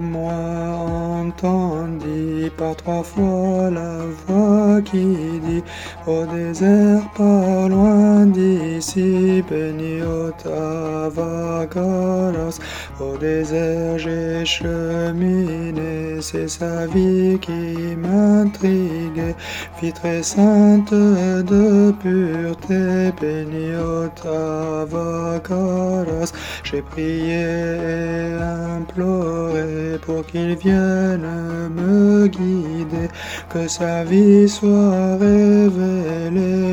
moi entendit par trois fois la voix qui dit Au désert pas loin d'ici, Beniotavagaras. Au désert j'ai cheminé, c'est sa vie qui m'intriguait. Vie très sainte de pureté, Beniotavagaras. J'ai prié et imploré pour qu'il vienne me guider, que sa vie soit révélée.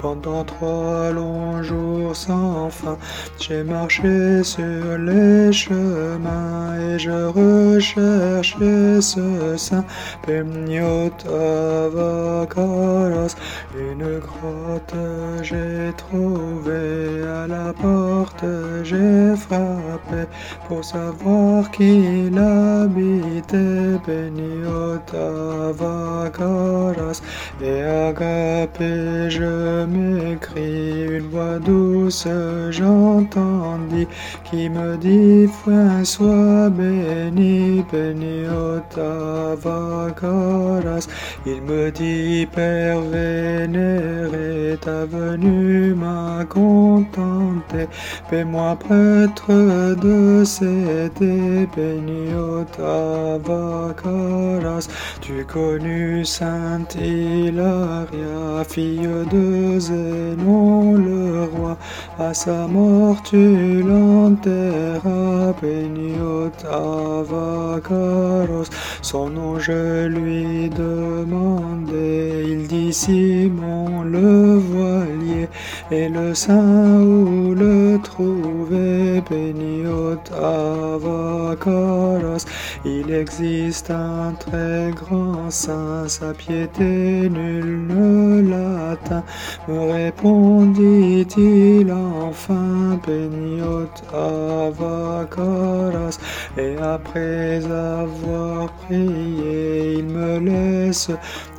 Pendant trois longs jours sans fin, j'ai marché sur les chemins et je recherchais ce saint, Beniot Avakaras. Une grotte j'ai trouvé à la porte, j'ai frappé pour savoir qui l'habitait, Beniotavakaras. Et agapé, je m'écris une voix douce, j'entendis qui me dit, Foin soit béni, Beniotavakaras. Il me dit, Père vénéré, ta venue m'a contenté, paie-moi prêtre de céder, Beniotavakaras. Tu connu Sainte Hilaria, fille de Zénon le roi, à sa mort tu l'enterras, Beniotavakaros. Son nom je lui demandais, il dit Simon le voilier, et le saint où le trouver, Beniotavakaras. Il existe un très grand saint, sa piété nul ne l'atteint. Me répondit-il enfin, Beniotavakaras. Et après avoir prié, il me laisse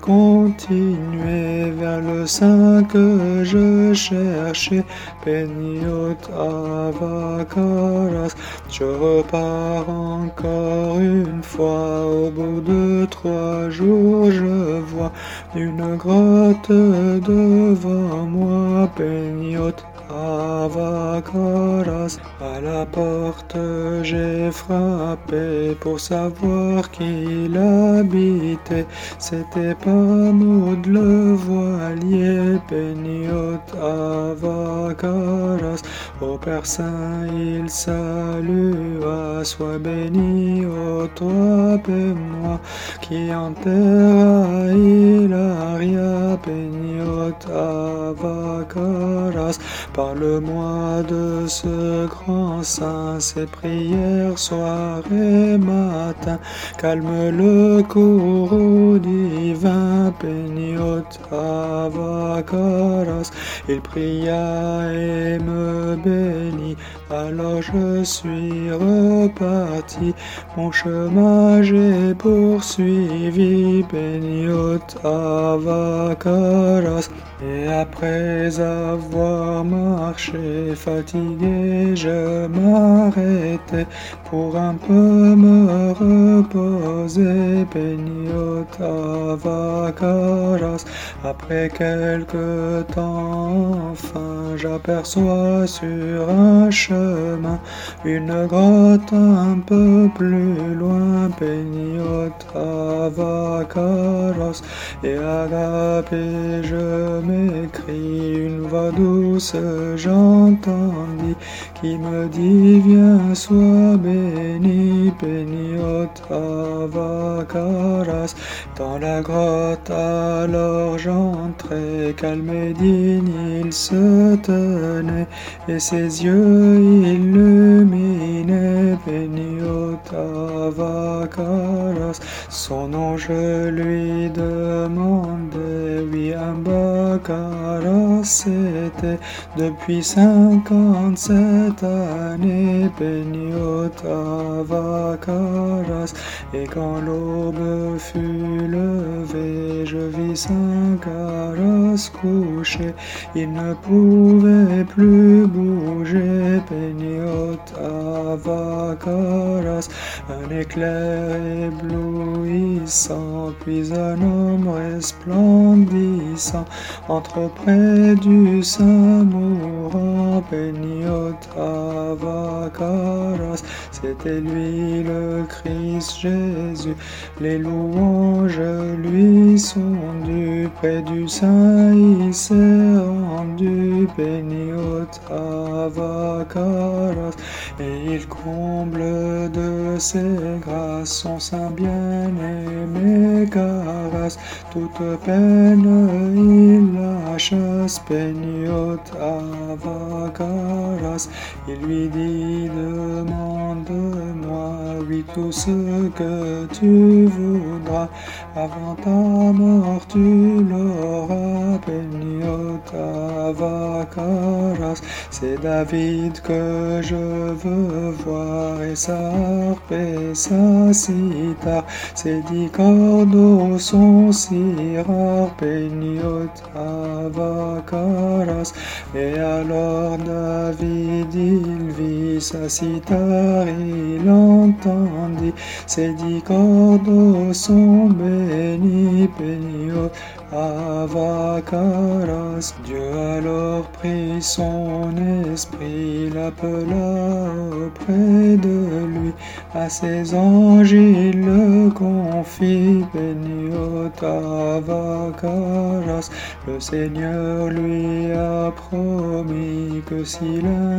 continuer vers le saint que je cherchais, Beniotavakaras. Je repars encore une fois, au bout de trois jours, je vois une grotte devant moi, Beniotavakaras. À la porte, j'ai frappé pour savoir qui l'habitait. C'était pas Maud le voilier, Beniotavakaras. Au Père Saint, il salua, sois béni, ô toi, moi, qui enterra Hilaria, caras Parle-moi de ce grand saint, ses prières soir et matin, calme le courroux divin, Beniotavakaras. Il pria et me bénit, alors je suis reparti, mon chemin j'ai poursuivi, Beniotavakaras. Et après avoir marché fatigué, je m'arrêtais pour un peu me reposer, Beniotavakaras. Après quelque temps, enfin, j'aperçois sur un chemin une grotte un peu plus loin, Beniotavakaras. Et agapé, je m'écris une voix douce, j'entendis qui me dit Viens, sois béni, Beniotavakaras. Dans la grotte, alors j'entrai, calme et digne, il se tenait, et ses yeux illuminaient Beniotavakaras. Son nom je lui demandais, oui, un Bakaras c'était chanté depuis cinquante-sept années, Peniota Vacaras. Et quand l'aube fut levée, je vis Saint-Caras couché, il ne pouvait plus bouger, Peniota Vacaras. Un éclair éblouissant, puis un homme resplendissant entre près du Saint mourant Peniota Vacaras. C'était lui le Christ Jésus, les louanges lui sont dues près du Saint, il s'est rendu Peniota Vacaras et il comble de ses grâces son Saint bien-aimé Caras, toute peine il la chasse, Peniota Vacaras, il lui dit demande-moi, tout ce que tu voudras, avant ta mort tu l'auras, Peniota Vacaras, c'est David que je veux voir et sa et sa cita, ses dix cordes au son si rare, Peniota Vacaras, et alors David il vit sa cithare, il entendit. Ses dix cordes au son béni, Peniota Avakaras. Dieu alors prit son esprit, l'appela auprès de lui, à ses anges il le confie, Vakaras. Le Seigneur lui a promis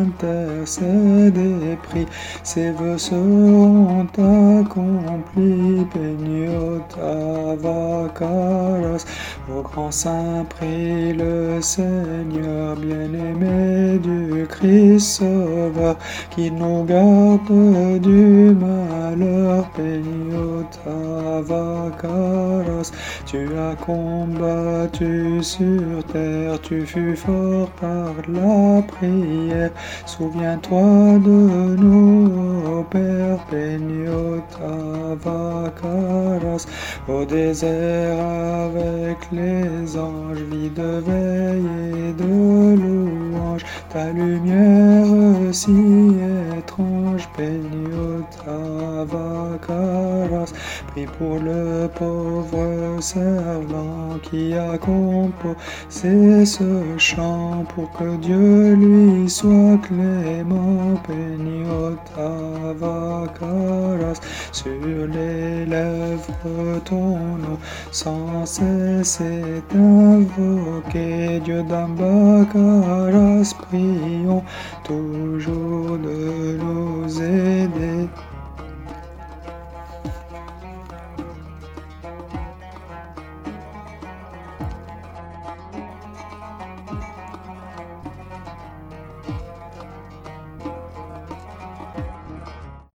intercède et prie, ses vœux seront accomplis, Peniota Vakaras. Au grand saint prie le Seigneur bien-aimé Christ Sauveur, qui nous garde du malheur, Vacaras. Tu as combattu sur terre, tu fus fort par la prière. Souviens-toi de nous, Père Peniota Vacaras, au désert avec les anges, vie de veille et de ta lumière si étrange, Peniota Vacaras, prie pour le pauvre servant qui a composé ce chant, pour que Dieu lui soit clément, Peniota Vacaras, sur les lèvres ton nom, sans cesse c'est invoqué, Dieu d'Ambakaras, prions toujours de nous.